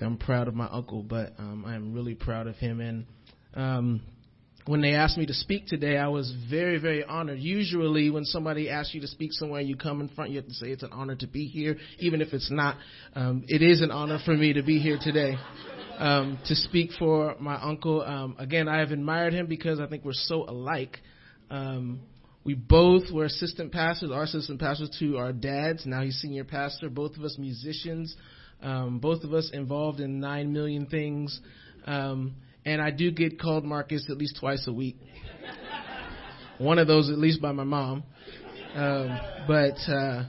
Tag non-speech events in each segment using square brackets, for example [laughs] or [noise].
I'm proud of my uncle, but um, I am really proud of him. And um, when they asked me to speak today, I was very, very honored. Usually, when somebody asks you to speak somewhere, you come in front, you have to say it's an honor to be here, even if it's not. Um, it is an honor for me to be here today. Um, to speak for my uncle. Um, again, I have admired him because I think we're so alike. Um, we both were assistant pastors, our assistant pastors to our dads. Now he's senior pastor. Both of us musicians. Um, both of us involved in nine million things. Um, and I do get called Marcus at least twice a week. One of those at least by my mom. Um, but uh,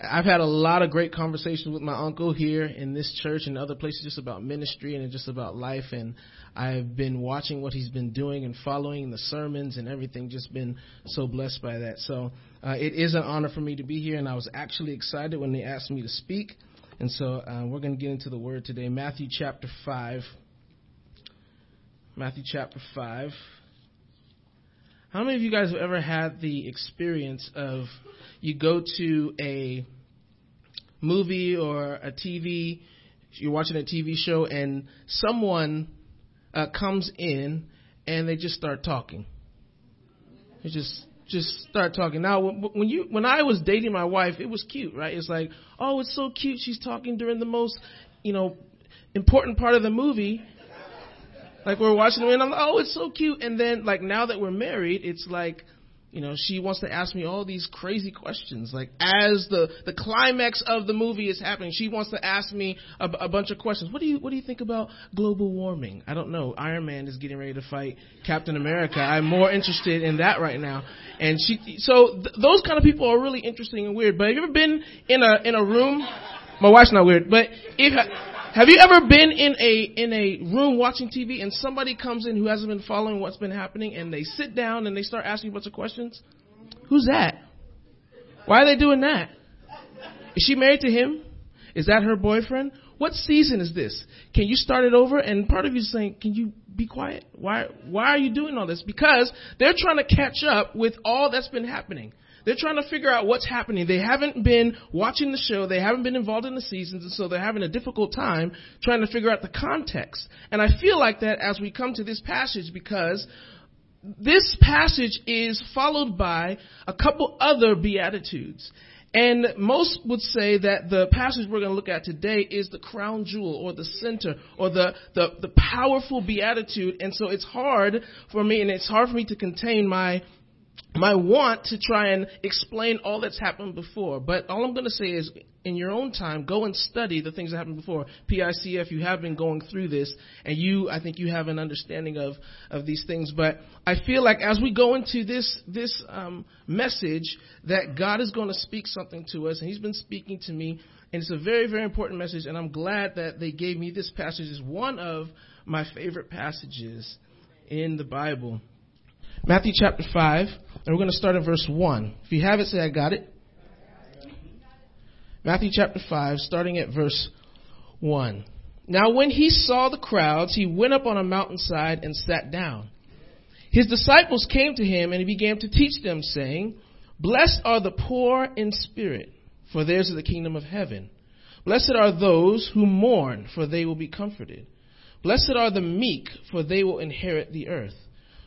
I've had a lot of great conversations with my uncle here in this church and other places just about ministry and just about life. And I've been watching what he's been doing and following the sermons and everything. Just been so blessed by that. So uh, it is an honor for me to be here, and I was actually excited when they asked me to speak. And so uh, we're going to get into the word today. Matthew chapter 5. Matthew chapter 5. How many of you guys have ever had the experience of you go to a movie or a TV, you're watching a TV show, and someone uh, comes in and they just start talking? They just just start talking. Now, when you when I was dating my wife, it was cute, right? It's like, oh, it's so cute. She's talking during the most, you know, important part of the movie. Like we're watching it, and I'm like, oh, it's so cute. And then, like now that we're married, it's like you know, she wants to ask me all these crazy questions. Like as the the climax of the movie is happening, she wants to ask me a, a bunch of questions. What do you what do you think about global warming? I don't know. Iron Man is getting ready to fight Captain America. I'm more interested in that right now. And she so th- those kind of people are really interesting and weird. But have you ever been in a in a room? My wife's not weird, but if have you ever been in a in a room watching TV and somebody comes in who hasn't been following what's been happening and they sit down and they start asking a bunch of questions? Who's that? Why are they doing that? Is she married to him? Is that her boyfriend? What season is this? Can you start it over? And part of you is saying, can you be quiet? Why, why are you doing all this? Because they're trying to catch up with all that's been happening. They're trying to figure out what's happening. They haven't been watching the show. They haven't been involved in the seasons. And so they're having a difficult time trying to figure out the context. And I feel like that as we come to this passage because this passage is followed by a couple other beatitudes. And most would say that the passage we're going to look at today is the crown jewel or the center or the, the, the powerful beatitude. And so it's hard for me and it's hard for me to contain my my want to try and explain all that's happened before. But all I'm going to say is, in your own time, go and study the things that happened before. PICF, you have been going through this, and you, I think you have an understanding of, of these things. But I feel like as we go into this, this um, message, that God is going to speak something to us, and He's been speaking to me, and it's a very, very important message, and I'm glad that they gave me this passage. It's one of my favorite passages in the Bible. Matthew chapter 5, and we're going to start at verse 1. If you have it, say, I got it. Matthew chapter 5, starting at verse 1. Now, when he saw the crowds, he went up on a mountainside and sat down. His disciples came to him, and he began to teach them, saying, Blessed are the poor in spirit, for theirs is the kingdom of heaven. Blessed are those who mourn, for they will be comforted. Blessed are the meek, for they will inherit the earth.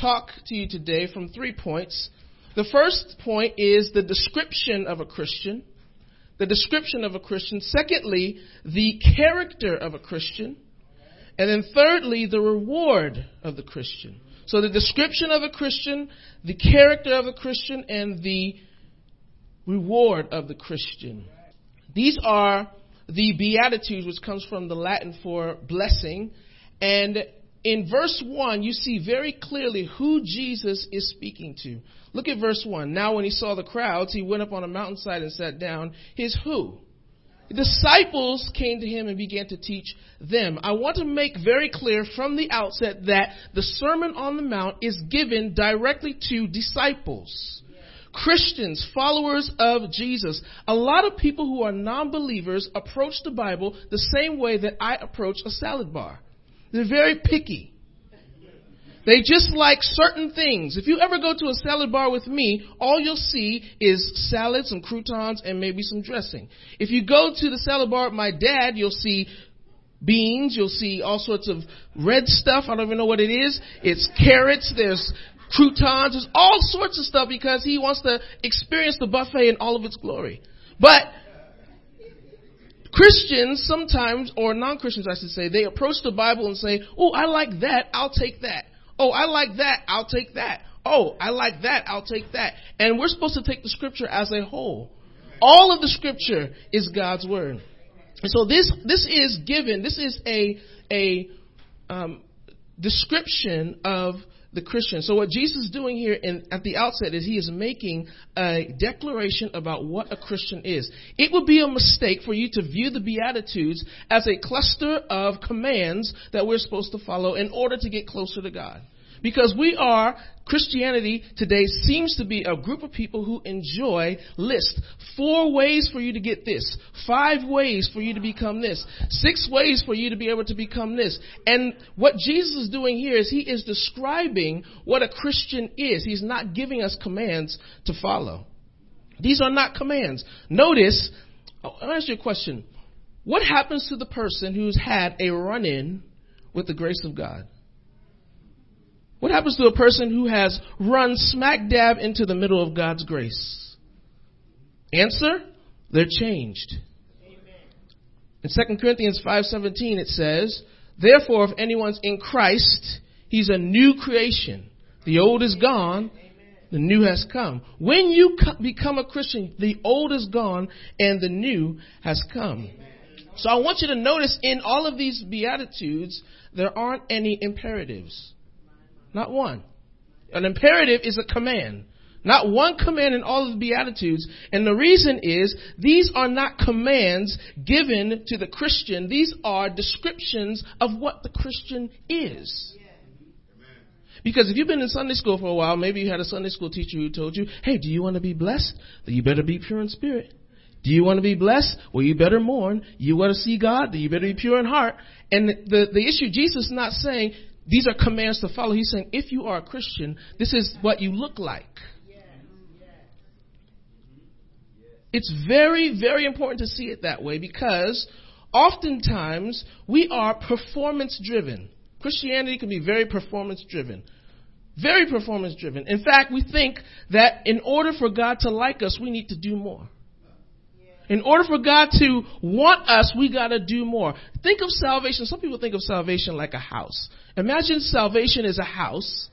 talk to you today from three points. The first point is the description of a Christian. The description of a Christian. Secondly, the character of a Christian. And then thirdly, the reward of the Christian. So the description of a Christian, the character of a Christian, and the reward of the Christian. These are the Beatitudes, which comes from the Latin for blessing. And in verse 1, you see very clearly who Jesus is speaking to. Look at verse 1. Now, when he saw the crowds, he went up on a mountainside and sat down. His who? disciples came to him and began to teach them. I want to make very clear from the outset that the Sermon on the Mount is given directly to disciples. Christians, followers of Jesus. A lot of people who are non-believers approach the Bible the same way that I approach a salad bar. They're very picky. They just like certain things. If you ever go to a salad bar with me, all you'll see is salad, some croutons, and maybe some dressing. If you go to the salad bar with my dad, you'll see beans, you'll see all sorts of red stuff. I don't even know what it is. It's carrots, there's croutons, there's all sorts of stuff because he wants to experience the buffet in all of its glory. But Christians sometimes, or non-Christians I should say, they approach the Bible and say, oh, I like that, I'll take that. Oh, I like that. I'll take that. Oh, I like that. I'll take that. And we're supposed to take the scripture as a whole. All of the scripture is God's word. So this, this is given, this is a, a, um, description of the Christian. So what Jesus is doing here in, at the outset is he is making a declaration about what a Christian is. It would be a mistake for you to view the Beatitudes as a cluster of commands that we're supposed to follow in order to get closer to God. Because we are, Christianity today seems to be a group of people who enjoy lists. four ways for you to get this, five ways for you to become this, six ways for you to be able to become this. And what Jesus is doing here is he is describing what a Christian is. He's not giving us commands to follow. These are not commands. Notice, oh, I'll ask you a question. What happens to the person who's had a run in with the grace of God? What happens to a person who has run smack dab into the middle of God's grace? Answer, they're changed. Amen. In 2 Corinthians 5:17 it says, "Therefore if anyone's in Christ, he's a new creation. The old is gone, the new has come." When you become a Christian, the old is gone and the new has come. So I want you to notice in all of these beatitudes, there aren't any imperatives. Not one. An imperative is a command. Not one command in all of the Beatitudes. And the reason is these are not commands given to the Christian. These are descriptions of what the Christian is. Because if you've been in Sunday school for a while, maybe you had a Sunday school teacher who told you, hey, do you want to be blessed? Then you better be pure in spirit. Do you want to be blessed? Well, you better mourn. You want to see God? Then you better be pure in heart. And the, the issue, Jesus is not saying, these are commands to follow. He's saying, if you are a Christian, this is what you look like. It's very, very important to see it that way because oftentimes we are performance driven. Christianity can be very performance driven. Very performance driven. In fact, we think that in order for God to like us, we need to do more. In order for God to want us, we gotta do more. Think of salvation. Some people think of salvation like a house. Imagine salvation is a house.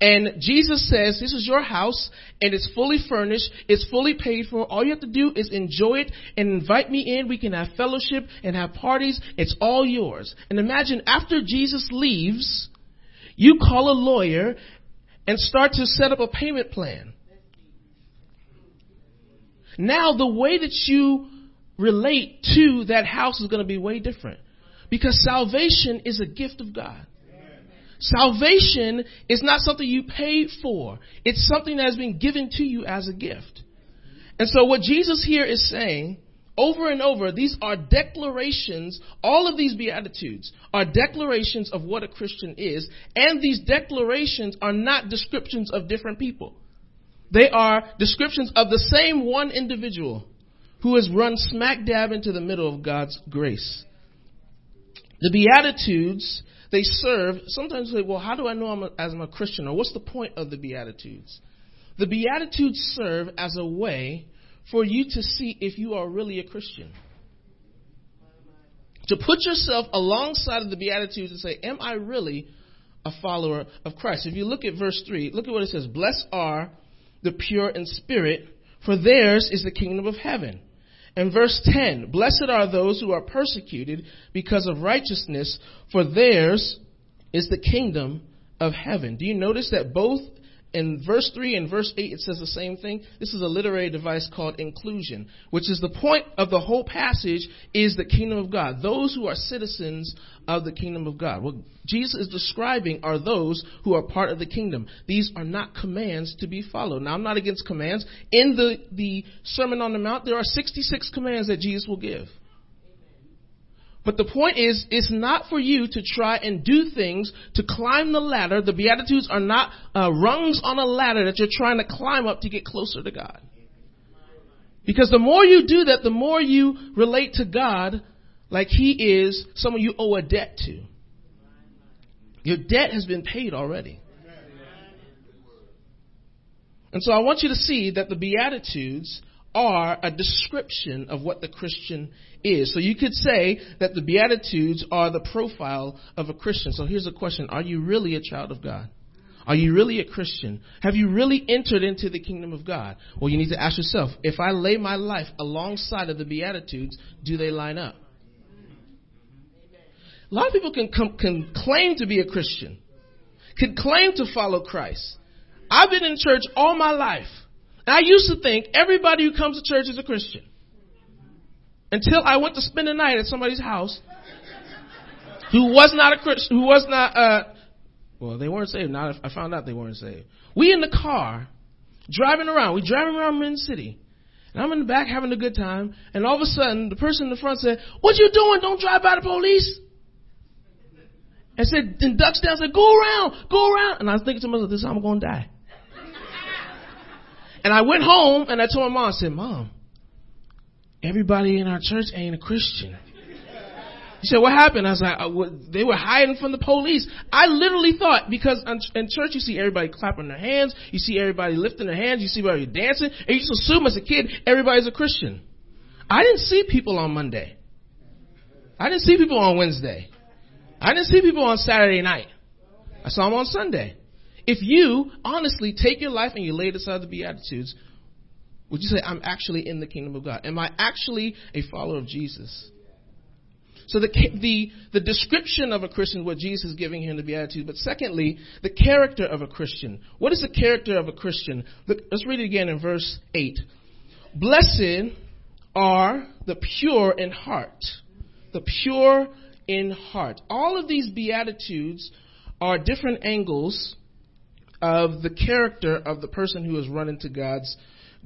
And Jesus says, this is your house and it's fully furnished. It's fully paid for. All you have to do is enjoy it and invite me in. We can have fellowship and have parties. It's all yours. And imagine after Jesus leaves, you call a lawyer and start to set up a payment plan. Now the way that you relate to that house is going to be way different. Because salvation is a gift of God. Salvation is not something you pay for. It's something that has been given to you as a gift. And so what Jesus here is saying over and over, these are declarations, all of these Beatitudes are declarations of what a Christian is, and these declarations are not descriptions of different people. They are descriptions of the same one individual who has run smack dab into the middle of God's grace. The Beatitudes, they serve, sometimes say, well, how do I know I'm a, as I'm a Christian? Or what's the point of the Beatitudes? The Beatitudes serve as a way for you to see if you are really a Christian. To put yourself alongside of the Beatitudes and say, am I really a follower of Christ? If you look at verse 3, look at what it says. Blessed are the pure in spirit, for theirs is the kingdom of heaven. And verse 10, blessed are those who are persecuted because of righteousness, for theirs is the kingdom of heaven. Do you notice that both in verse 3 and verse 8, it says the same thing. This is a literary device called inclusio, which is the point of the whole passage is the kingdom of God. Those who are citizens of the kingdom of God. What Jesus is describing are those who are part of the kingdom. These are not commands to be followed. Now, I'm not against commands. In the, the Sermon on the Mount, there are 66 commands that Jesus will give. But the point is, it's not for you to try and do things to climb the ladder. The Beatitudes are not uh, rungs on a ladder that you're trying to climb up to get closer to God. Because the more you do that, the more you relate to God like He is someone you owe a debt to. Your debt has been paid already. And so I want you to see that the Beatitudes are a description of what the Christian is. So you could say that the Beatitudes are the profile of a Christian. So here's a question. Are you really a child of God? Are you really a Christian? Have you really entered into the kingdom of God? Well, you need to ask yourself, if I lay my life alongside of the Beatitudes, do they line up? A lot of people can, can claim to be a Christian, can claim to follow Christ. I've been in church all my life. And I used to think everybody who comes to church is a Christian. Until I went to spend the night at somebody's house who was not a Christian, who was not, uh, well, they weren't saved. Now I found out they weren't saved. We in the car, driving around. We driving around Marin City. And I'm in the back having a good time. And all of a sudden, the person in the front said, what you doing? Don't drive by the police. And said, and ducks down said, go around, go around. And I was thinking to myself, this is how I'm going to die. And I went home and I told my mom, I said, mom, everybody in our church ain't a Christian. He said, what happened? I was like, uh, they were hiding from the police. I literally thought, because in church you see everybody clapping their hands, you see everybody lifting their hands, you see everybody dancing, and you just assume as a kid, everybody's a Christian. I didn't see people on Monday. I didn't see people on Wednesday. I didn't see people on Saturday night. I saw them on Sunday. If you honestly take your life and you lay aside the Beatitudes, would you say, I'm actually in the kingdom of God? Am I actually a follower of Jesus? So the, the, the description of a Christian, what Jesus is giving in the Beatitudes. But secondly, the character of a Christian. What is the character of a Christian? Look, let's read it again in verse 8. Blessed are the pure in heart. The pure in heart. All of these Beatitudes are different angles of the character of the person who has run into God's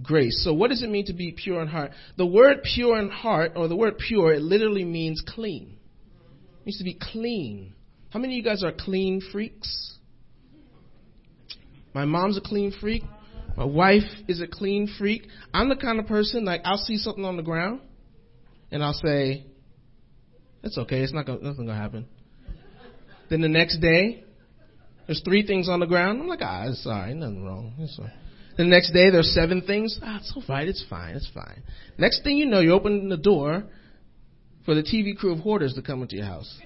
grace. So what does it mean to be pure in heart? The word pure in heart, or the word pure, it literally means clean. It means to be clean. How many of you guys are clean freaks? My mom's a clean freak. My wife is a clean freak. I'm the kind of person like I'll see something on the ground and I'll say, "It's okay. It's not gonna, nothing gonna happen." Then the next day, there's three things on the ground. I'm like, "Ah, it's alright. Nothing wrong. It's all right. The next day there's seven things. Ah, it's all right. It's fine. It's fine. Next thing you know, you open the door for the TV crew of hoarders to come into your house.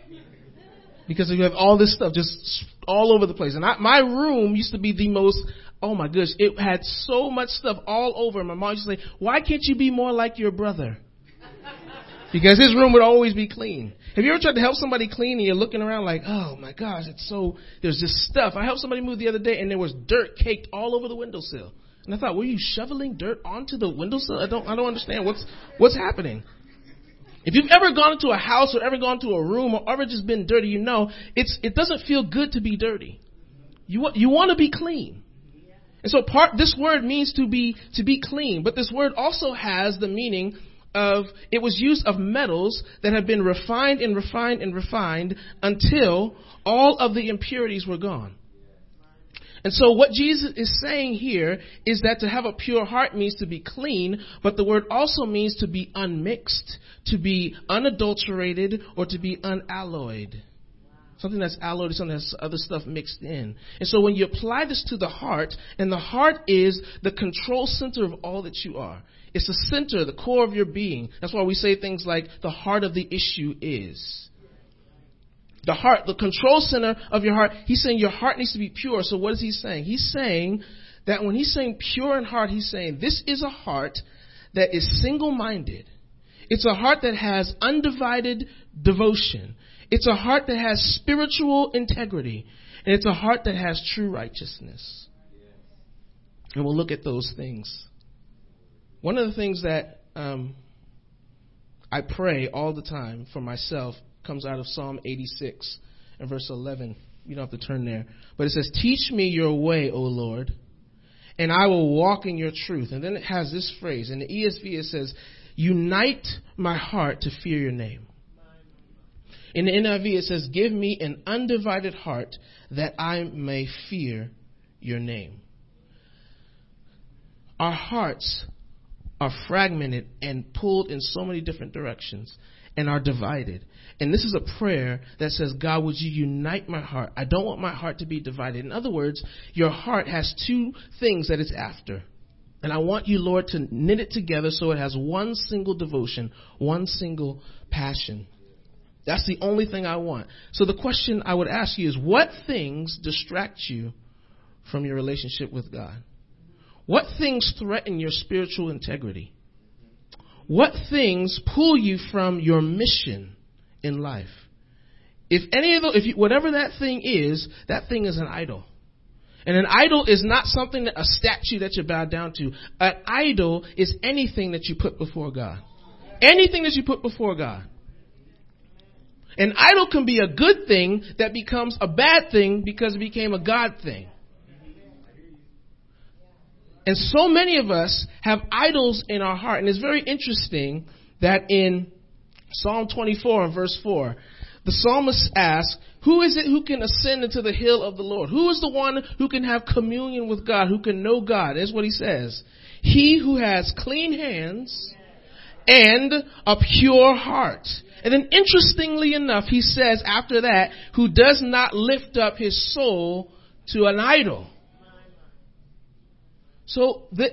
Because you have all this stuff just all over the place. And I, my room used to be the most, oh my gosh, it had so much stuff all over. My mom used to say, why can't you be more like your brother? Because his room would always be clean. Have you ever tried to help somebody clean and you're looking around like, oh my gosh, it's so, there's this stuff. I helped somebody move the other day and there was dirt caked all over the windowsill. And I thought, were you shoveling dirt onto the windowsill? I don't, I don't understand what's, what's happening. If you've ever gone into a house or ever gone to a room or ever just been dirty, you know it's, it doesn't feel good to be dirty. You want, you want to be clean. And so part, this word means to be, to be clean, but this word also has the meaning of, it was used of metals that have been refined and refined and refined until all of the impurities were gone. And so what Jesus is saying here is that to have a pure heart means to be clean, but the word also means to be unmixed, to be unadulterated, or to be unalloyed. Something that's alloyed something that's other stuff mixed in. And so when you apply this to the heart, and the heart is the control center of all that you are. It's the center, the core of your being. That's why we say things like the heart of the issue is. The heart, the control center of your heart. He's saying your heart needs to be pure. So what is he saying? He's saying that when he's saying pure in heart, he's saying this is a heart that is single minded. It's a heart that has undivided devotion. It's a heart that has spiritual integrity. And it's a heart that has true righteousness. And we'll look at those things. One of the things that um, I pray all the time for myself comes out of Psalm 86 and verse 11. You don't have to turn there. But it says, Teach me your way, O Lord, and I will walk in your truth. And then it has this phrase. In the ESV, it says, Unite my heart to fear your name. In the NIV, it says, Give me an undivided heart that I may fear your name. Our hearts are fragmented and pulled in so many different directions and are divided. And this is a prayer that says, God, would you unite my heart? I don't want my heart to be divided. In other words, your heart has two things that it's after. And I want you, Lord, to knit it together so it has one single devotion, one single passion. That's the only thing I want. So the question I would ask you is what things distract you from your relationship with God? What things threaten your spiritual integrity? What things pull you from your mission in life? If any of those, if you, whatever that thing is, that thing is an idol. And an idol is not something that a statue that you bow down to. An idol is anything that you put before God. Anything that you put before God. An idol can be a good thing that becomes a bad thing because it became a God thing. And so many of us have idols in our heart. And it's very interesting that in Psalm 24 and verse 4, the psalmist asks, Who is it who can ascend into the hill of the Lord? Who is the one who can have communion with God, who can know God? That's what he says. He who has clean hands and a pure heart. And then interestingly enough, he says after that, who does not lift up his soul to an idol. So the,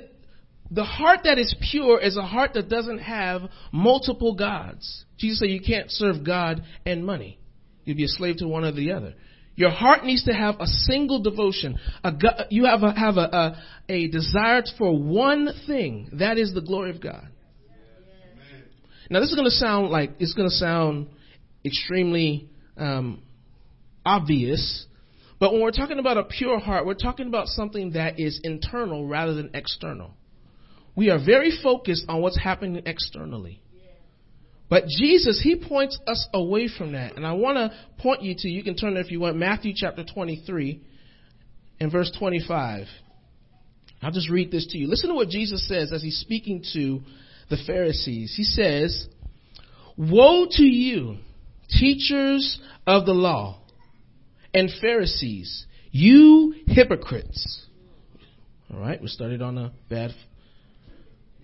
the heart that is pure is a heart that doesn't have multiple gods. Jesus said you can't serve God and money. You'd be a slave to one or the other. Your heart needs to have a single devotion. A, you have a, have a, a, a desire for one thing. That is the glory of God. Now this is going to sound like, it's going to sound extremely um, obvious, but when we're talking about a pure heart, we're talking about something that is internal rather than external. We are very focused on what's happening externally. But Jesus, he points us away from that. And I want to point you to, you can turn there if you want, Matthew chapter 23 and verse 25. I'll just read this to you. Listen to what Jesus says as he's speaking to the Pharisees. He says, Woe to you, teachers of the law and Pharisees, you hypocrites. All right, we started on a bad.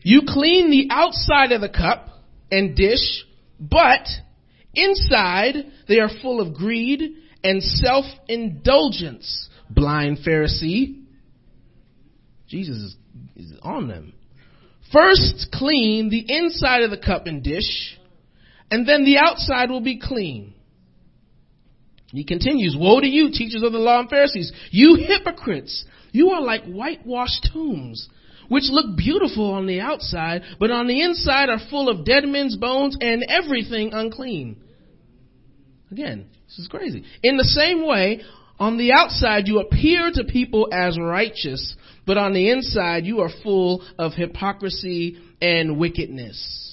You clean the outside of the cup and dish, but inside they are full of greed and self indulgence. Blind Pharisee. Jesus is, is on them. First clean the inside of the cup and dish, and then the outside will be clean. He continues, Woe to you, teachers of the law and Pharisees, you hypocrites! You are like whitewashed tombs, which look beautiful on the outside, but on the inside are full of dead men's bones and everything unclean. Again, this is crazy. In the same way, on the outside you appear to people as righteous, but on the inside you are full of hypocrisy and wickedness.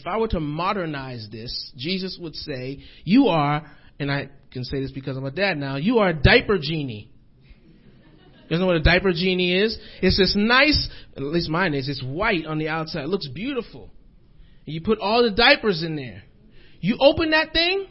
If I were to modernize this, Jesus would say, You are, and I can say this because I'm a dad now, you are a diaper genie. You know what a diaper genie is? It's this nice, at least mine is, it's white on the outside. It looks beautiful. You put all the diapers in there. You open that thing,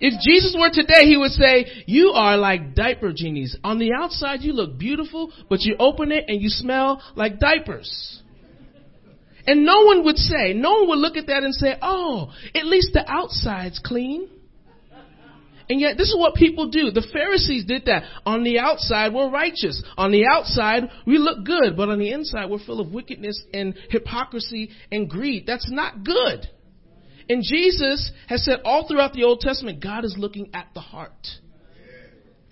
If Jesus were today, he would say, you are like diaper genies. On the outside, you look beautiful, but you open it and you smell like diapers. And no one would say, no one would look at that and say, oh, at least the outside's clean. And yet, this is what people do. The Pharisees did that. On the outside, we're righteous. On the outside, we look good. But on the inside, we're full of wickedness and hypocrisy and greed. That's not good. And Jesus has said all throughout the Old Testament, God is looking at the heart.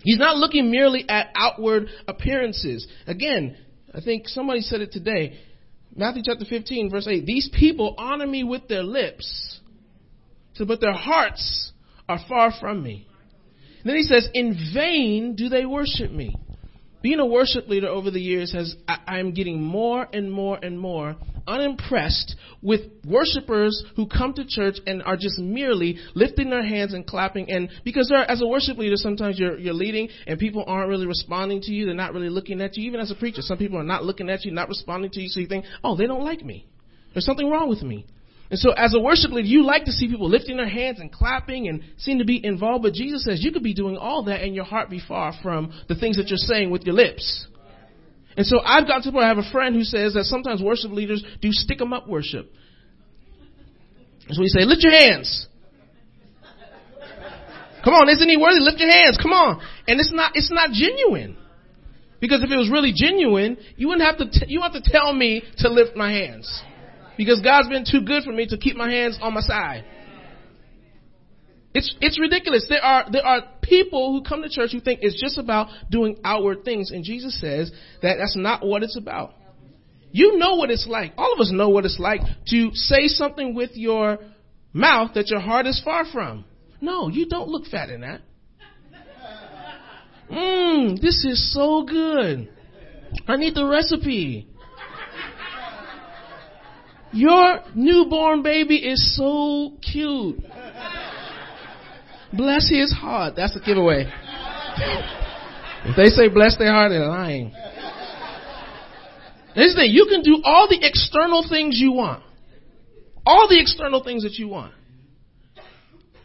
He's not looking merely at outward appearances. Again, I think somebody said it today. Matthew chapter 15, verse 8. These people honor me with their lips, but their hearts are far from me. then he says, in vain do they worship me. Being a worship leader over the years has, I, am getting more and more and more unimpressed with worshipers who come to church and are just merely lifting their hands and clapping. And because as a worship leader, sometimes you're, you're leading and people aren't really responding to you. They're not really looking at you. Even as a preacher, some people are not looking at you, not responding to you. So you think, oh, they don't like me. There's something wrong with me. And so as a worship leader, you like to see people lifting their hands and clapping and seem to be involved. But Jesus says you could be doing all that and your heart be far from the things that you're saying with your lips. And so I've got to I have a friend who says that sometimes worship leaders do stick 'em up worship. So we say, lift your hands. Come on, isn't he worthy? Lift your hands. Come on. And it's not, it's not genuine. Because if it was really genuine, you wouldn't have to, t- you have to tell me to lift my hands. Because God's been too good for me to keep my hands on my side. It's, it's ridiculous. There are, there are people who come to church who think it's just about doing outward things. And Jesus says that that's not what it's about. You know what it's like. All of us know what it's like to say something with your mouth that your heart is far from. No, you don't look fat in that. Mmm, this is so good. I need the recipe. Your newborn baby is so cute. Bless his heart. That's a giveaway. If they say bless their heart, they're lying. This thing, you can do all the external things you want. All the external things that you want.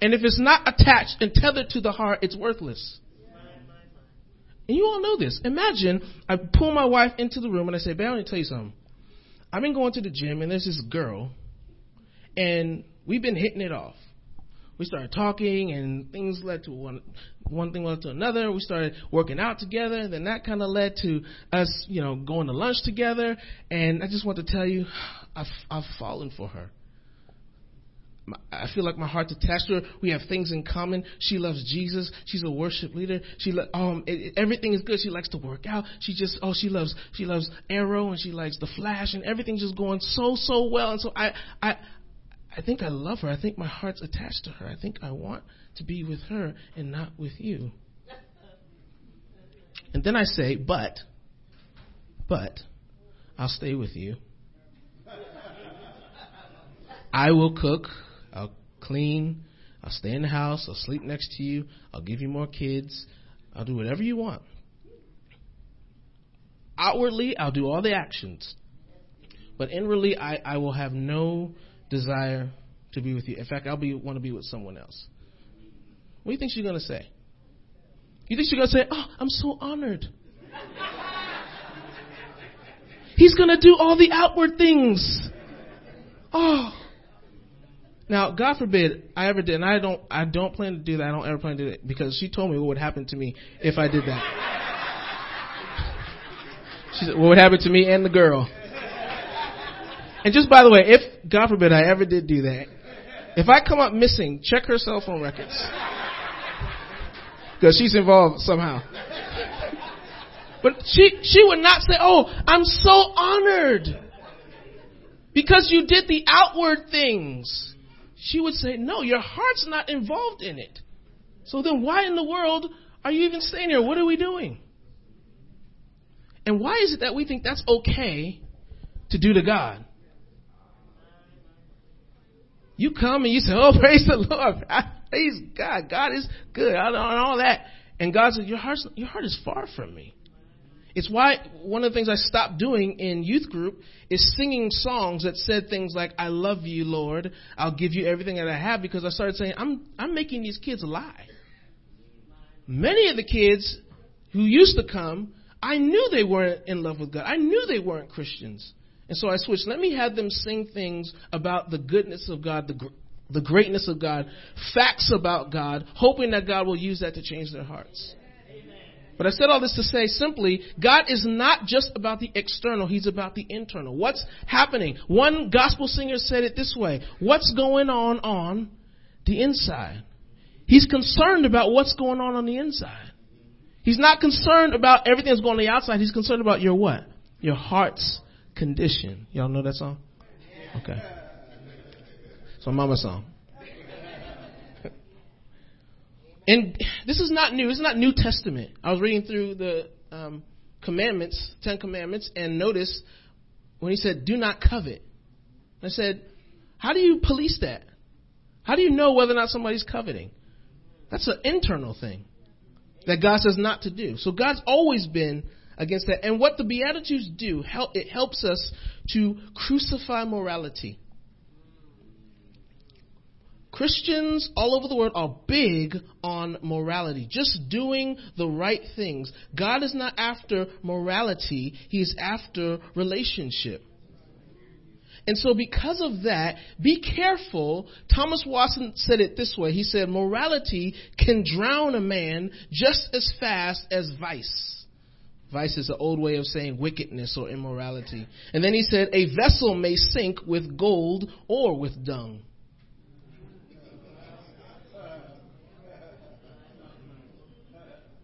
And if it's not attached and tethered to the heart, it's worthless. And you all know this. Imagine I pull my wife into the room and I say, Babe, I want to tell you something. I've been going to the gym and there's this girl and we've been hitting it off. We started talking and things led to one one thing led to another. We started working out together, and then that kind of led to us, you know, going to lunch together. And I just want to tell you, [sighs] I've I've fallen for her. I feel like my heart's attached to her. We have things in common. She loves Jesus. She's a worship leader. She lo- um it, it, everything is good. She likes to work out. She just oh she loves she loves Arrow and she likes the Flash and everything's just going so so well. And so I I I think I love her. I think my heart's attached to her. I think I want to be with her and not with you. And then I say, but but I'll stay with you. I will cook I'll clean. I'll stay in the house. I'll sleep next to you. I'll give you more kids. I'll do whatever you want. Outwardly, I'll do all the actions. But inwardly, I, I will have no desire to be with you. In fact, I'll be want to be with someone else. What do you think she's going to say? You think she's going to say, Oh, I'm so honored. He's going to do all the outward things. Oh, now, God forbid I ever did, and I don't, I don't plan to do that. I don't ever plan to do it because she told me what would happen to me if I did that. She said, what would happen to me and the girl. And just by the way, if, God forbid I ever did do that, if I come up missing, check her cell phone records. Because she's involved somehow. But she, she would not say, oh, I'm so honored. Because you did the outward things she would say, No, your heart's not involved in it. So then why in the world are you even staying here? What are we doing? And why is it that we think that's okay to do to God? You come and you say, Oh, [laughs] praise the Lord. Praise God. God is good. And all that. And God says, Your heart's, your heart is far from me. It's why one of the things I stopped doing in youth group is singing songs that said things like, I love you, Lord. I'll give you everything that I have because I started saying, I'm, I'm making these kids lie. Many of the kids who used to come, I knew they weren't in love with God. I knew they weren't Christians. And so I switched. Let me have them sing things about the goodness of God, the, the greatness of God, facts about God, hoping that God will use that to change their hearts. But I said all this to say simply, God is not just about the external, He's about the internal. What's happening? One gospel singer said it this way, what's going on on the inside? He's concerned about what's going on on the inside. He's not concerned about everything that's going on the outside. He's concerned about your what? Your heart's condition. Y'all know that song? Okay. It's a mama song. And this is not new. This is not New Testament. I was reading through the um, commandments, Ten Commandments, and notice when he said, "Do not covet." I said, "How do you police that? How do you know whether or not somebody's coveting?" That's an internal thing that God says not to do. So God's always been against that. And what the Beatitudes do, help, it helps us to crucify morality. Christians all over the world are big on morality, just doing the right things. God is not after morality, He is after relationship. And so, because of that, be careful. Thomas Watson said it this way He said, Morality can drown a man just as fast as vice. Vice is an old way of saying wickedness or immorality. And then he said, A vessel may sink with gold or with dung.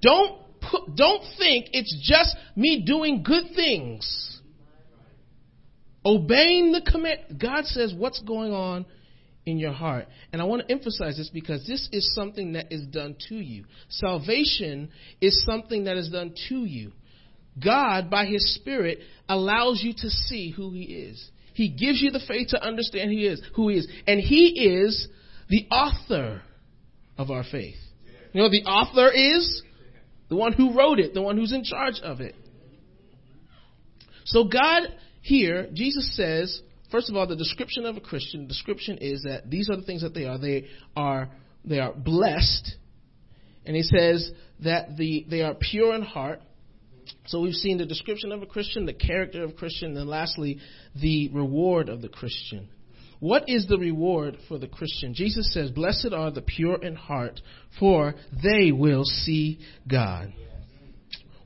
Don't put, don't think it's just me doing good things. Obeying the command. God says what's going on in your heart. And I want to emphasize this because this is something that is done to you. Salvation is something that is done to you. God, by His Spirit, allows you to see who He is. He gives you the faith to understand He is, who He is. And He is the author of our faith. You know, the author is the one who wrote it, the one who's in charge of it. So God here, Jesus says, first of all, the description of a Christian, the description is that these are the things that they are. They are they are blessed. And he says that the they are pure in heart. So we've seen the description of a Christian, the character of a Christian, and lastly, the reward of the Christian. What is the reward for the Christian? Jesus says, Blessed are the pure in heart, for they will see God.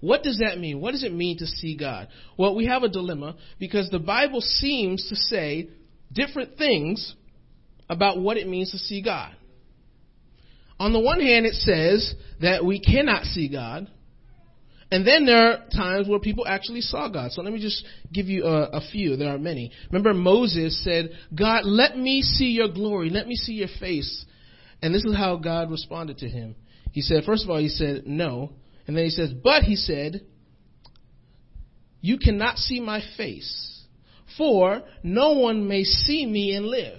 What does that mean? What does it mean to see God? Well, we have a dilemma because the Bible seems to say different things about what it means to see God. On the one hand, it says that we cannot see God. And then there are times where people actually saw God. So let me just give you a, a, few. There are many. Remember, Moses said, God, let me see your glory. Let me see your face. And this is how God responded to him. He said, first of all, he said, no. And then he says, But he said, You cannot see my face, for no one may see me and live.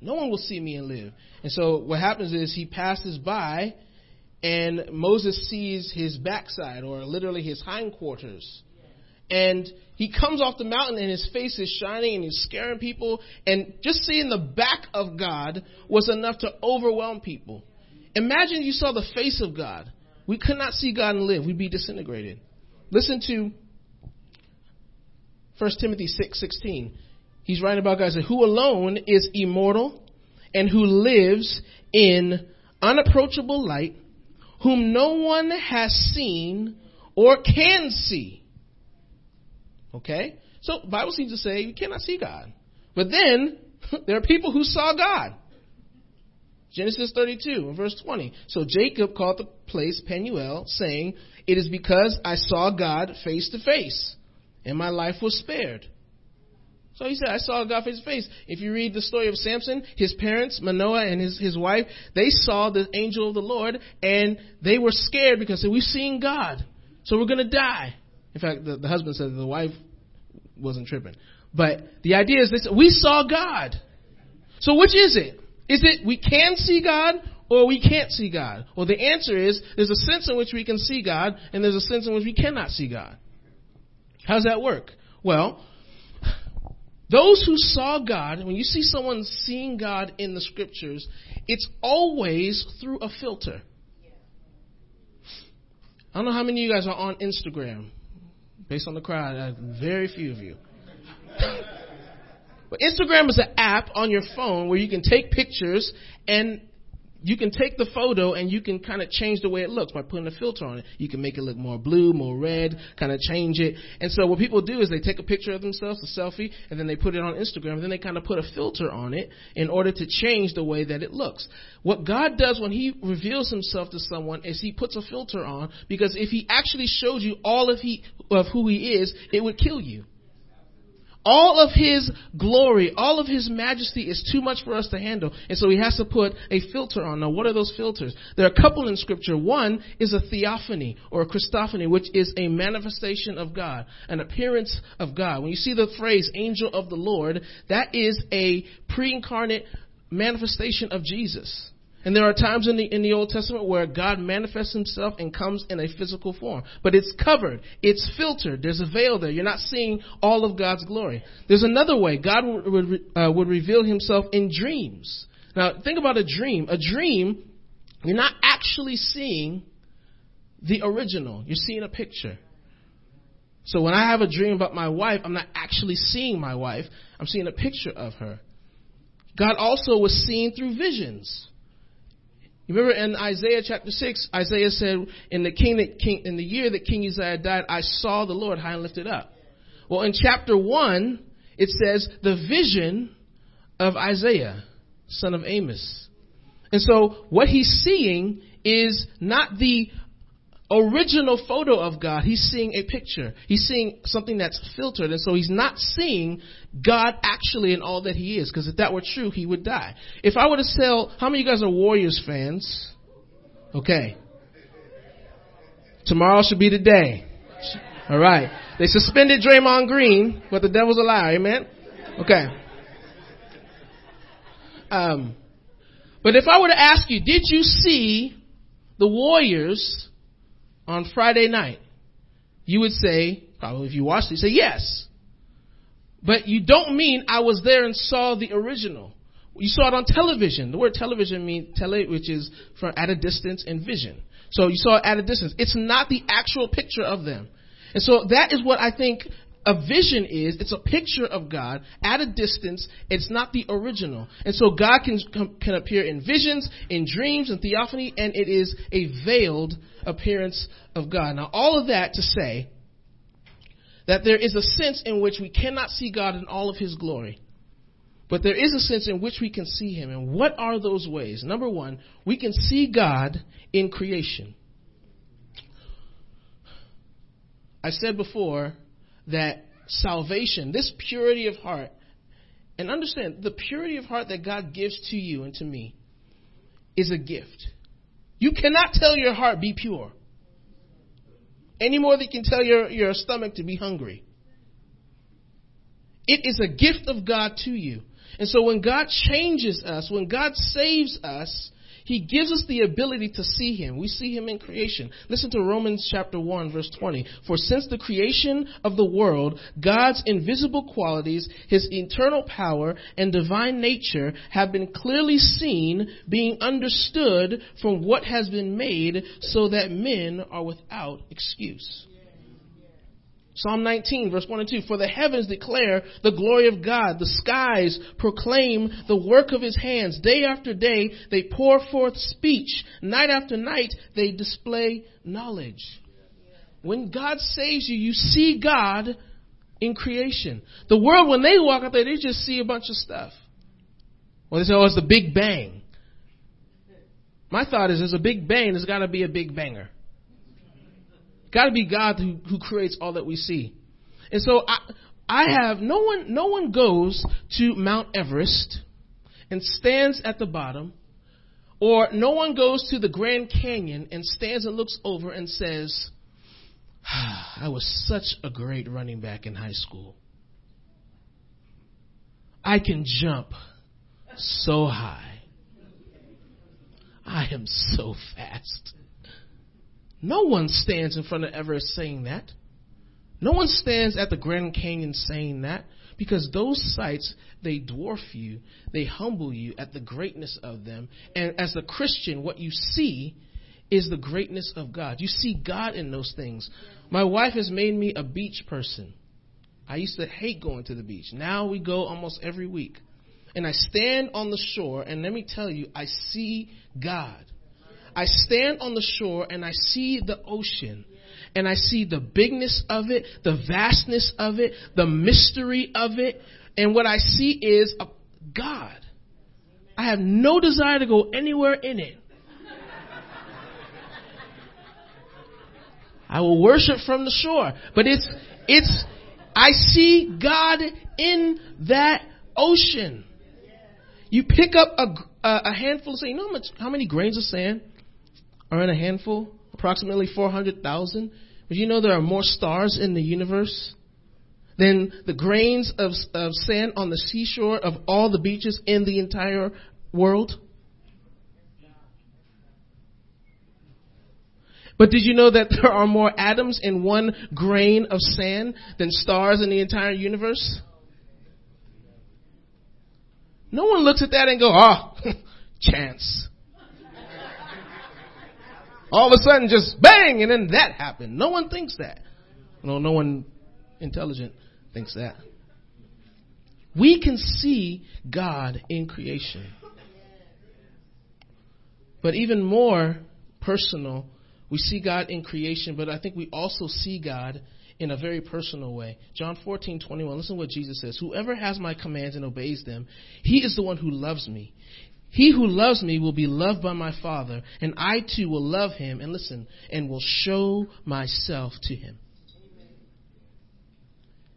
No one will see me and live. And so what happens is he passes by and Moses sees his backside or literally his hindquarters. And he comes off the mountain and his face is shining and he's scaring people. And just seeing the back of God was enough to overwhelm people. Imagine you saw the face of God. We could not see God and live. We'd be disintegrated. Listen to 1 Timothy 6 16. He's writing about God, who alone is immortal and who lives in unapproachable light, whom no one has seen or can see. Okay? So Bible seems to say you cannot see God. But then [laughs] there are people who saw God. Genesis 32 verse 20. So Jacob called the place Penuel, saying, It is because I saw God face to face, and my life was spared. So he said, I saw God face to face. If you read the story of Samson, his parents, Manoah and his, his wife, they saw the angel of the Lord, and they were scared because they said, We've seen God, so we're going to die. In fact, the, the husband said the wife wasn't tripping. But the idea is this we saw God. So which is it? Is it we can see God or we can't see God? Well, the answer is there's a sense in which we can see God and there's a sense in which we cannot see God. How does that work? Well, those who saw God, when you see someone seeing God in the scriptures, it's always through a filter. I don't know how many of you guys are on Instagram. Based on the crowd, very few of you. But Instagram is an app on your phone where you can take pictures and you can take the photo and you can kind of change the way it looks by putting a filter on it. You can make it look more blue, more red, kind of change it. And so what people do is they take a picture of themselves, a selfie, and then they put it on Instagram, and then they kind of put a filter on it in order to change the way that it looks. What God does when He reveals Himself to someone is He puts a filter on because if He actually showed you all of, he, of who He is, it would kill you. All of his glory, all of his majesty is too much for us to handle. And so he has to put a filter on. Now, what are those filters? There are a couple in scripture. One is a theophany or a Christophany, which is a manifestation of God, an appearance of God. When you see the phrase angel of the Lord, that is a pre-incarnate manifestation of Jesus. And there are times in the, in the Old Testament where God manifests himself and comes in a physical form. But it's covered. It's filtered. There's a veil there. You're not seeing all of God's glory. There's another way. God would, would, uh, would reveal himself in dreams. Now, think about a dream. A dream, you're not actually seeing the original. You're seeing a picture. So when I have a dream about my wife, I'm not actually seeing my wife. I'm seeing a picture of her. God also was seen through visions. You remember in Isaiah chapter 6, Isaiah said, in the, king, king, in the year that King Uzziah died, I saw the Lord high and lifted up. Well, in chapter 1, it says the vision of Isaiah, son of Amos. And so what he's seeing is not the original photo of God. He's seeing a picture. He's seeing something that's filtered. And so he's not seeing God actually in all that he is. Because if that were true, he would die. If I were to sell, how many of you guys are Warriors fans? Okay. Tomorrow should be the day. All right. They suspended Draymond Green, but the devil's a liar. Amen. Okay. Um, but if I were to ask you, did you see the Warriors on Friday night, you would say, probably if you watched it, you say yes. But you don't mean I was there and saw the original. You saw it on television. The word television means tele, which is from at a distance and vision. So you saw it at a distance. It's not the actual picture of them. And so that is what I think a vision is it's a picture of God at a distance. It's not the original. And so God can, can appear in visions, in dreams, and theophany, and it is a veiled appearance of God. Now, all of that to say that there is a sense in which we cannot see God in all of his glory. But there is a sense in which we can see him. And what are those ways? Number one, we can see God in creation. I said before that salvation, this purity of heart, and understand the purity of heart that God gives to you and to me is a gift. You cannot tell your heart be pure any more than you can tell your, your stomach to be hungry. It is a gift of God to you. And so when God changes us, when God saves us, he gives us the ability to see Him. We see Him in creation. Listen to Romans chapter 1 verse 20. For since the creation of the world, God's invisible qualities, His eternal power and divine nature have been clearly seen, being understood from what has been made so that men are without excuse. Psalm 19, verse 1 and 2. For the heavens declare the glory of God. The skies proclaim the work of his hands. Day after day, they pour forth speech. Night after night, they display knowledge. When God saves you, you see God in creation. The world, when they walk up there, they just see a bunch of stuff. Well, they say, oh, it's the Big Bang. My thought is, there's a Big Bang, there's gotta be a Big Banger. Got to be God who, who creates all that we see. And so I, I have no one. No one goes to Mount Everest and stands at the bottom, or no one goes to the Grand Canyon and stands and looks over and says, ah, "I was such a great running back in high school. I can jump so high. I am so fast." No one stands in front of Everest saying that. No one stands at the Grand Canyon saying that because those sights, they dwarf you, they humble you at the greatness of them. And as a Christian, what you see is the greatness of God. You see God in those things. My wife has made me a beach person. I used to hate going to the beach. Now we go almost every week. And I stand on the shore, and let me tell you, I see God. I stand on the shore and I see the ocean and I see the bigness of it, the vastness of it, the mystery of it. And what I see is a God. I have no desire to go anywhere in it. I will worship from the shore, but it's, it's, I see God in that ocean. You pick up a, a handful of sand. You know how, much, how many grains of sand are in a handful? Approximately 400,000. But you know there are more stars in the universe than the grains of, of sand on the seashore of all the beaches in the entire world? But did you know that [laughs] there are more atoms in one grain of sand than stars in the entire universe? No one looks at that and go, oh, [laughs] chance. All of a sudden just bang and then that happened. No one thinks that. No, no one intelligent thinks that. We can see God in creation. But even more personal, we see God in creation, but I think we also see God in a very personal way. John 14, 21, listen to what Jesus says. Whoever has my commands and obeys them, he is the one who loves me. He who loves me will be loved by my Father, and I too will love him, and listen, and will show myself to him.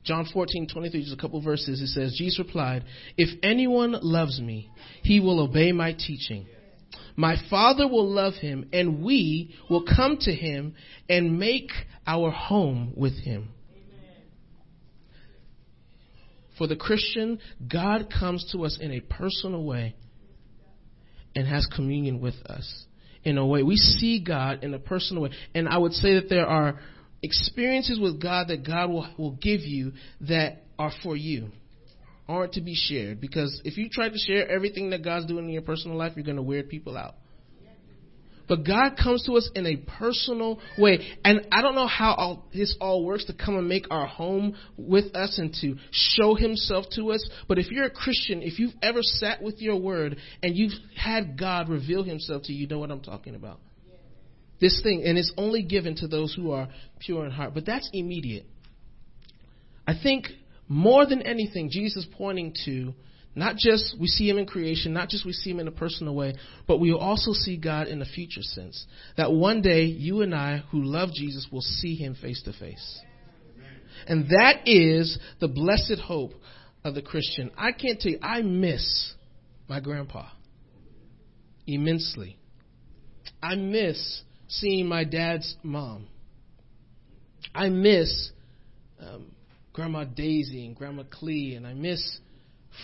John 14, 23, just a couple verses, it says, Jesus replied, If anyone loves me, he will obey my teaching. My Father will love him, and we will come to him and make our home with him. For the Christian, God comes to us in a personal way and has communion with us in a way. We see God in a personal way. And I would say that there are experiences with God that God will, will give you that are for you, aren't to be shared. Because if you try to share everything that God's doing in your personal life, you're going to weird people out. But God comes to us in a personal way. And I don't know how all, this all works to come and make our home with us and to show himself to us. But if you're a Christian, if you've ever sat with your word and you've had God reveal himself to you, you know what I'm talking about this thing, and it's only given to those who are pure in heart. But that's immediate. I think more than anything, Jesus pointing to not just we see him in creation, not just we see him in a personal way, but we also see God in a future sense. That one day you and I who love Jesus will see him face to face. And that is the blessed hope of the Christian. I can't tell you, I miss my grandpa immensely. I miss seeing my dad's mom. I miss um, Grandma Daisy and Grandma Clee, and I miss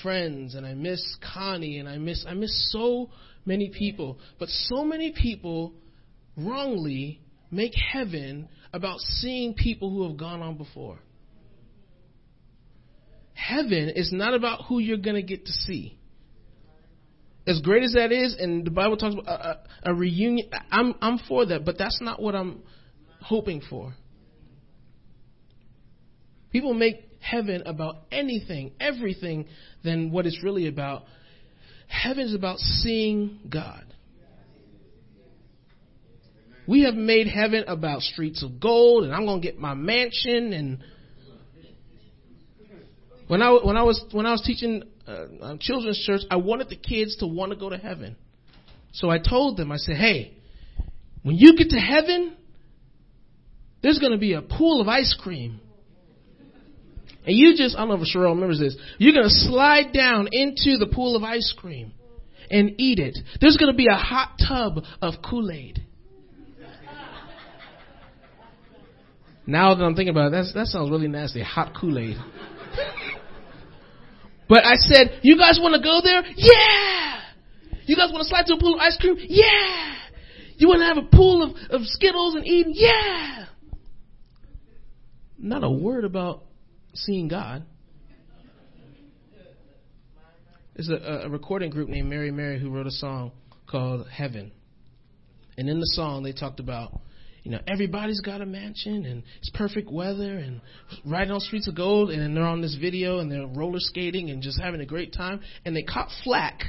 friends, and I miss Connie, and I miss I miss so many people. But so many people wrongly make heaven about seeing people who have gone on before. Heaven is not about who you're going to get to see as great as that is, and the Bible talks about a, a, a reunion, I'm, I'm for that, but that's not what I'm hoping for. People make heaven about anything, everything than what it's really about. Heaven is about seeing God. We have made heaven about streets of gold, and I'm going to get my mansion. And when I when I was when I was teaching uh, children's church, I wanted the kids to want to go to heaven. So I told them, I said, hey, when you get to heaven, there's going to be a pool of ice cream. And you just, I don't know if Cheryl remembers this, you're going to slide down into the pool of ice cream and eat it. There's going to be a hot tub of Kool Aid. Now that I'm thinking about it, that sounds really nasty. Hot Kool Aid. But I said, you guys want to go there? Yeah! You guys want to slide to a pool of ice cream? Yeah! You want to have a pool of, of Skittles and eating? Yeah! Not a word about seeing God. There's a, a recording group named Mary Mary who wrote a song called Heaven. And in the song, they talked about you know, everybody's got a mansion and it's perfect weather and riding on streets of gold and they're on this video and they're roller skating and just having a great time and they caught flack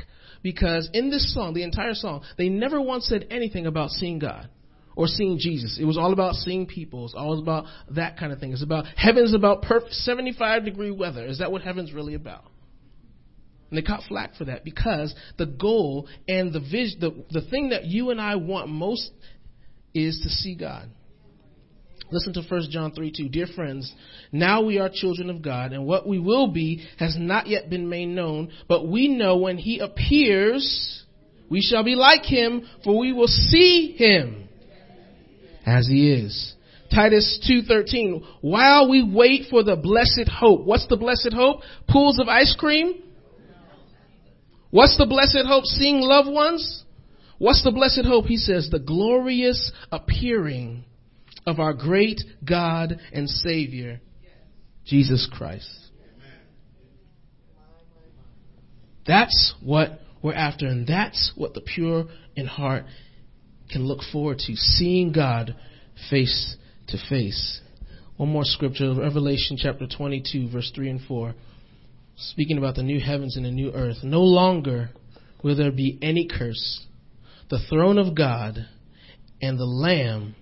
because in this song, the entire song, they never once said anything about seeing God or seeing Jesus. It was all about seeing people. It's all about that kind of thing. It's about heaven's about perfect 75 degree weather. Is that what heaven's really about? And they caught flack for that because the goal and the vision, the, the thing that you and I want most is to see God. Listen to 1 John 3 2. Dear friends, now we are children of God, and what we will be has not yet been made known, but we know when he appears, we shall be like him, for we will see him as he is. Titus 2:13 While we wait for the blessed hope. What's the blessed hope? Pools of ice cream? What's the blessed hope? Seeing loved ones? What's the blessed hope? He says the glorious appearing of our great God and Savior, Jesus Christ. That's what we're after, and that's what the pure in heart can look forward to seeing God face to face. One more scripture, Revelation chapter 22, verse 3 and 4. Speaking about the new heavens and the new earth. No longer will there be any curse. The throne of God and the Lamb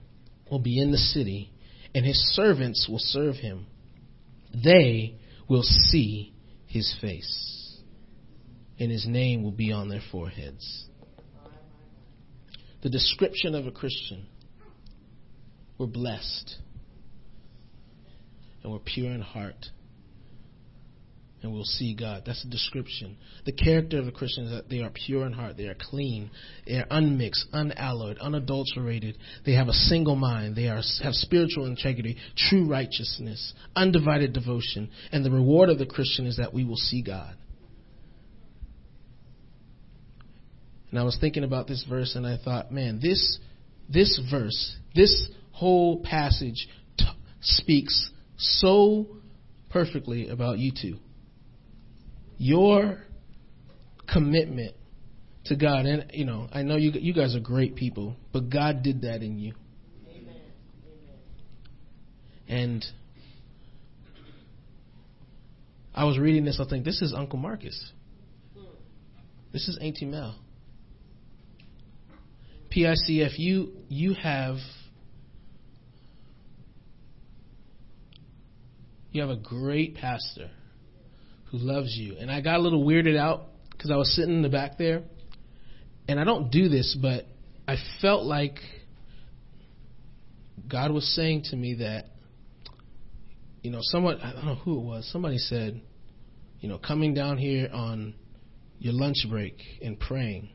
will be in the city, and his servants will serve him. They will see his face, and his name will be on their foreheads. The description of a Christian we're blessed, and we're pure in heart and we'll see God. That's the description. The character of a Christian is that they are pure in heart, they are clean, they are unmixed, unalloyed, unadulterated. They have a single mind. They are have spiritual integrity, true righteousness, undivided devotion, and the reward of the Christian is that we will see God. And I was thinking about this verse, and I thought, man, this this verse, this whole passage t- speaks so perfectly about you two your commitment to God. And, you know, I know you, you guys are great people, but God did that in you. Amen. And I was reading this, I think, this is Uncle Marcus. This is Auntie Mel. PICF, you, you have. You have a great pastor who loves you. And I got a little weirded out because I was sitting in the back there. And I don't do this, but I felt like God was saying to me that, you know, someone, I don't know who it was, somebody said, you know, coming down here on your lunch break and praying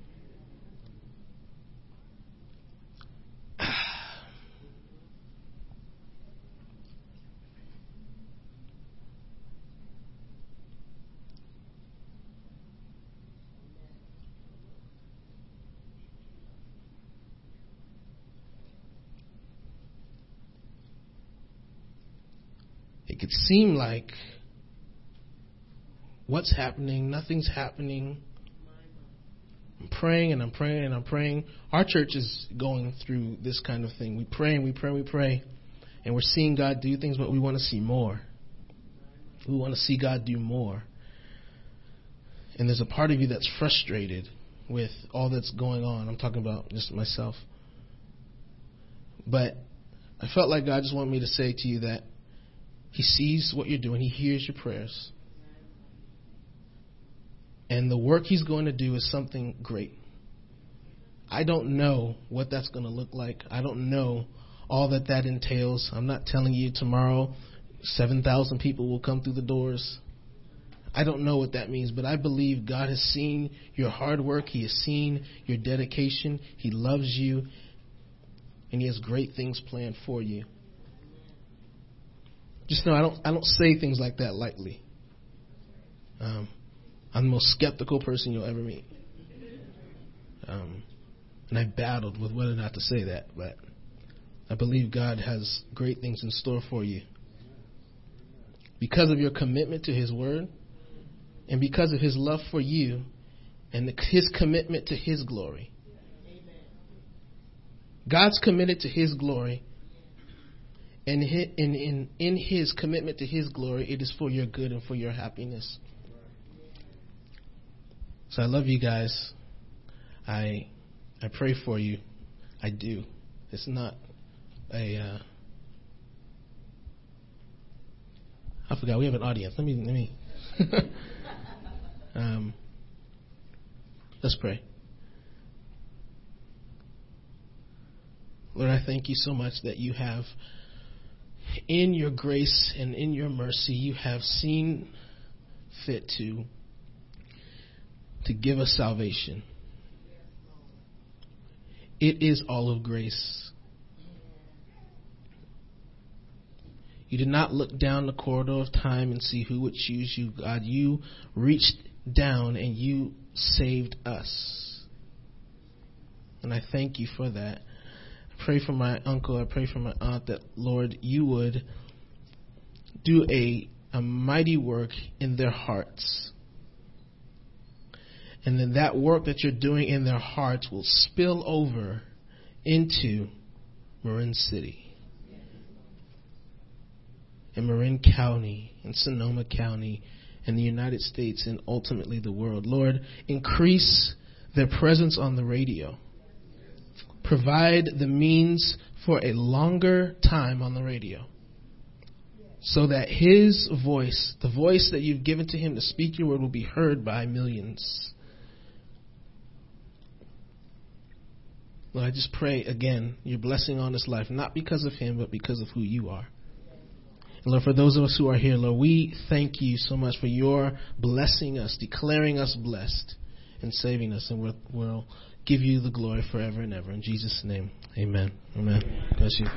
it could seem like what's happening, nothing's happening. I'm praying and I'm praying and I'm praying. Our church is going through this kind of thing. We pray and we pray and we pray, and we're seeing God do things, but we want to see more. We want to see God do more. And there's a part of you that's frustrated with all that's going on. I'm talking about just myself. But I felt like God just wanted me to say to you that he sees what you're doing, He hears your prayers. And the work He's going to do is something great. I don't know what that's going to look like. I don't know all that that entails. I'm not telling you tomorrow 7,000 people will come through the doors. I don't know what that means, but I believe God has seen your hard work. He has seen your dedication. He loves you, and He has great things planned for you. Just know I don't I don't say things like that lightly. Um, I'm the most skeptical person you'll ever meet. Um, and I battled with whether or not to say that, but I believe God has great things in store for you. Because of your commitment to His Word, and because of His love for you, and the, His commitment to His glory. God's committed to His glory, and in, in, in His commitment to His glory, it is for your good and for your happiness. So I love you guys. I I pray for you. I do. It's not a. Uh, I forgot we have an audience. Let me let me. [laughs] um, let's pray. Lord, I thank you so much that you have in your grace and in your mercy, you have seen fit to to give us salvation. It is all of grace. You did not look down the corridor of time and see who would choose you, God. You reached down and you saved us. And I thank you for that. I pray for my uncle, I pray for my aunt that, Lord, you would do a, a mighty work in their hearts. And then that work that you're doing in their hearts will spill over into Marin City in Marin County, and Sonoma County, and the United States, and ultimately the world. Lord, increase their presence on the radio. Provide the means for a longer time on the radio so that his voice, the voice that you've given to him to speak your word, will be heard by millions. Lord, I just pray again your blessing on his life, not because of him, but because of who you are. And Lord, for those of us who are here, Lord, we thank you so much for your blessing us, declaring us blessed, and saving us. And we'll give you the glory forever and ever. In Jesus' name, amen. Amen. Bless you.